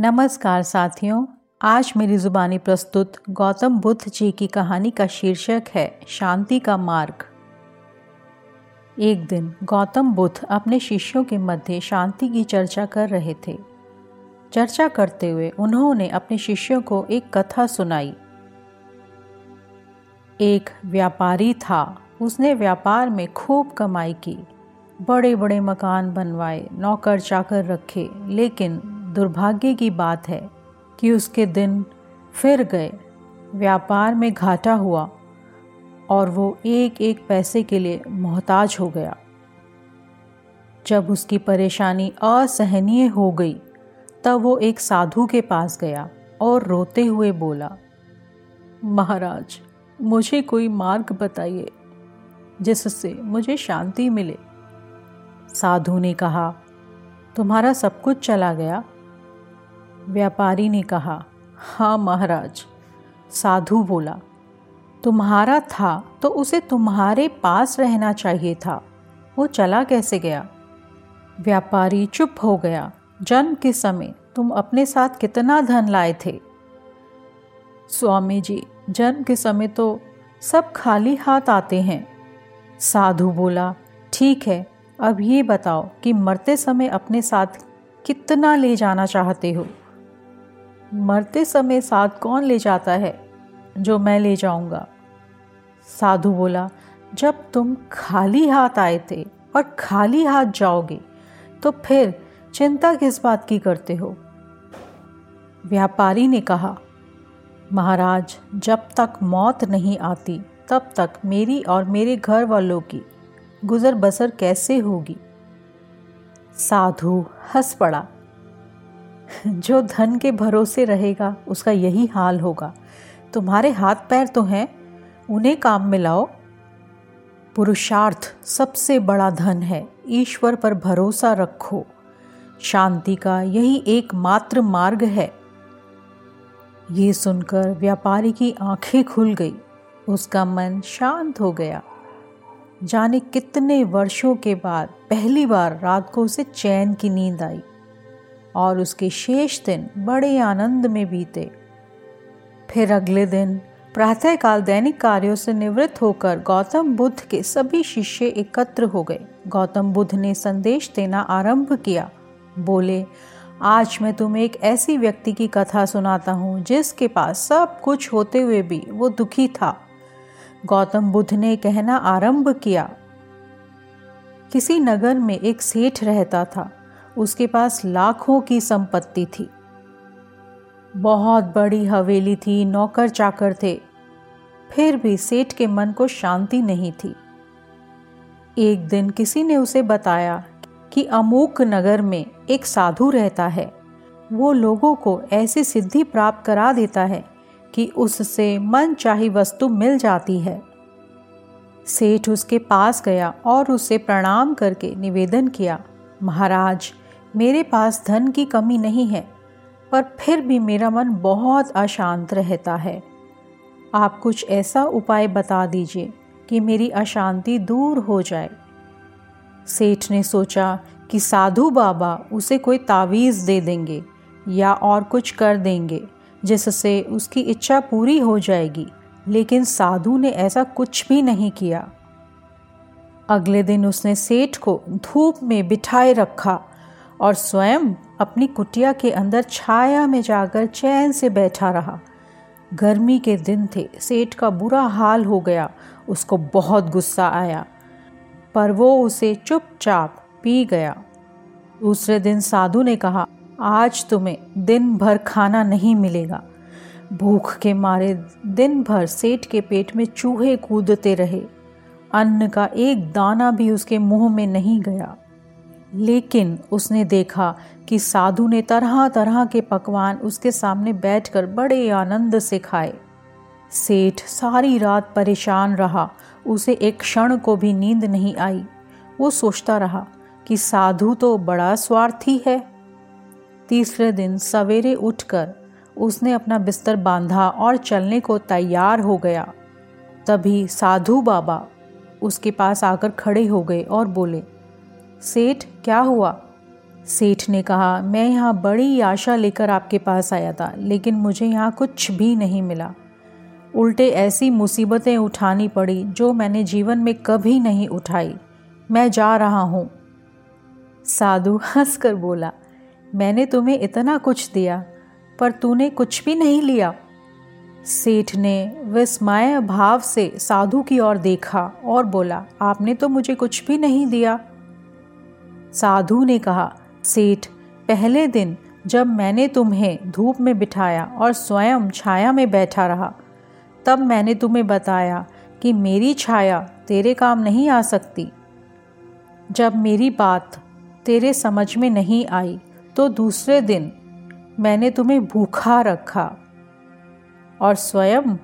नमस्कार साथियों, आज मेरी ज़ुबानी प्रस्तुत गौतम बुद्ध जी की कहानी का शीर्षक है, शांति का मार्ग। एक दिन गौतम बुद्ध अपने शिष्यों के मध्य शांति की चर्चा कर रहे थे। चर्चा करते हुए उन्होंने अपने शिष्यों को एक कथा सुनाई। एक व्यापारी था, उसने व्यापार में खूब कमाई की। बड़े बड़े मकान बनवाए नौकर चाकर रखे, लेकिन दुर्भाग्य की बात है कि उसके दिन फिर गए। व्यापार में घाटा हुआ और वो एक एक पैसे के लिए मोहताज हो गया। जब उसकी परेशानी असहनीय हो गई, तब वो एक साधु के पास गया और रोते हुए बोला, महाराज, मुझे कोई मार्ग बताइए जिससे मुझे शांति मिले। साधु ने कहा, तुम्हारा सब कुछ चला गया व्यापारी ने कहा हाँ महाराज। साधु बोला, तुम्हारा था तो उसे तुम्हारे पास रहना चाहिए था। वो चला कैसे गया? व्यापारी चुप हो गया। जन्म के समय तुम अपने साथ कितना धन लाए थे? स्वामी जी, जन्म के समय तो सब खाली हाथ आते हैं। साधु बोला, ठीक है, अब ये बताओ कि मरते समय अपने साथ कितना ले जाना चाहते हो? मरते समय साथ कौन ले जाता है, जो मैं ले जाऊँगा? साधु बोला, जब तुम खाली हाथ आए थे और खाली हाथ जाओगे तो फिर चिंता किस बात की करते हो? व्यापारी ने कहा, महाराज, जब तक मौत नहीं आती, तब तक मेरी और मेरे घर वालों की गुजर बसर कैसे होगी? साधु हंस पड़ा। जो धन के भरोसे रहेगा, उसका यही हाल होगा। तुम्हारे हाथ पैर तो हैं, उन्हें काम में लाओ। पुरुषार्थ सबसे बड़ा धन है, ईश्वर पर भरोसा रखो। शांति का यही एकमात्र मार्ग है। ये सुनकर व्यापारी की आँखें खुल गई, उसका मन शांत हो गया। जाने कितने वर्षों के बाद पहली बार रात को उसे चैन की नींद आई। और उसके शेष दिन बड़े आनंद में बीते। फिर अगले दिन प्रातःकाल दैनिक कार्यों से निवृत्त होकर गौतम बुद्ध के सभी शिष्य एकत्र हो गए। गौतम बुद्ध ने संदेश देना आरंभ किया। बोले, आज मैं तुम्हें एक ऐसी व्यक्ति की कथा सुनाता हूँ, जिसके पास सब कुछ होते हुए भी वो दुखी था। गौतम बुद्ध ने कहना आरंभ किया। किसी नगर में एक सेठ रहता था। उसके पास लाखों की संपत्ति थी। बहुत बड़ी हवेली थी, नौकर चाकर थे। फिर भी सेठ के मन को शांति नहीं थी। एक दिन किसी ने उसे बताया कि अमूक नगर में एक साधु रहता है। वो लोगों को ऐसी सिद्धि प्राप्त करा देता है कि उससे मन चाही वस्तु मिल जाती है। सेठ उसके पास गया और उसे प्रणाम करके निवेदन किया, महाराज मेरे पास धन की कमी नहीं है, पर फिर भी मेरा मन बहुत अशांत रहता है। आप कुछ ऐसा उपाय बता दीजिए कि मेरी अशांति दूर हो जाए। सेठ ने सोचा कि साधु बाबा उसे कोई तावीज़ दे देंगे या और कुछ कर देंगे, जिससे उसकी इच्छा पूरी हो जाएगी, लेकिन साधु ने ऐसा कुछ भी नहीं किया। अगले दिन उसने सेठ को धूप में बिठाए रखा और स्वयं अपनी कुटिया के अंदर छाया में जाकर चैन से बैठा रहा। गर्मी के दिन थे, सेठ का बुरा हाल हो गया, उसको बहुत गुस्सा आया, पर वो उसे चुपचाप पी गया। दूसरे दिन साधु ने कहा, आज तुम्हें दिन भर खाना नहीं मिलेगा। भूख के मारे दिन भर सेठ के पेट में चूहे कूदते रहे। अन्न का एक दाना भी उसके मुँह में नहीं गया। लेकिन उसने देखा कि साधु ने तरह तरह के पकवान उसके सामने बैठकर बड़े आनंद से खाए। सेठ सारी रात परेशान रहा। उसे एक क्षण को भी नींद नहीं आई। वो सोचता रहा कि साधु तो बड़ा स्वार्थी है। तीसरे दिन सवेरे उठकर उसने अपना बिस्तर बांधा और चलने को तैयार हो गया। तभी साधु बाबा उसके पास आकर खड़े हो गए और बोले सेठ, क्या हुआ? सेठ ने कहा, मैं यहाँ बड़ी आशा लेकर आपके पास आया था, लेकिन मुझे यहाँ कुछ भी नहीं मिला। उल्टे ऐसी मुसीबतें उठानी पड़ी, जो मैंने जीवन में कभी नहीं उठाई। मैं जा रहा हूँ। साधु हंसकर बोला, मैंने तुम्हें इतना कुछ दिया, पर तूने कुछ भी नहीं लिया? सेठ ने विस्मय भाव से साधु की ओर देखा और बोला, आपने तो मुझे कुछ भी नहीं दिया। साधु ने कहा, सेठ, पहले दिन जब मैंने तुम्हें धूप में बिठाया और स्वयं छाया में बैठा रहा, तब मैंने तुम्हें बताया कि मेरी छाया तेरे काम नहीं आ सकती। जब मेरी बात तेरे समझ में नहीं आई तो दूसरे दिन मैंने तुम्हें भूखा रखा और स्वयं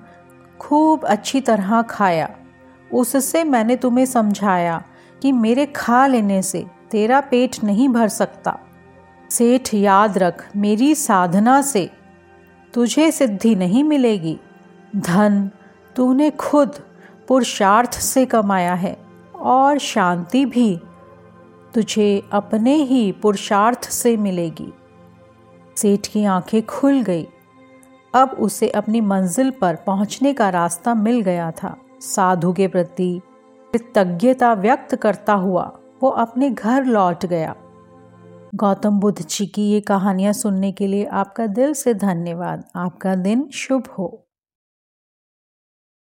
खूब अच्छी तरह खाया। उससे मैंने तुम्हें समझाया कि मेरे खा लेने से तेरा पेट नहीं भर सकता। सेठ, याद रख, मेरी साधना से तुझे सिद्धि नहीं मिलेगी। धन, तूने खुद पुरुषार्थ से कमाया है और शांति भी तुझे अपने ही पुरुषार्थ से मिलेगी। सेठ की आँखें खुल गई। अब उसे अपनी मंजिल पर पहुँचने का रास्ता मिल गया था। साधु के प्रति कृतज्ञता व्यक्त करता हुआ वो अपने घर लौट गया। गौतम बुद्ध जी की ये कहानियाँ सुनने के लिए आपका दिल से धन्यवाद। आपका दिन शुभ हो।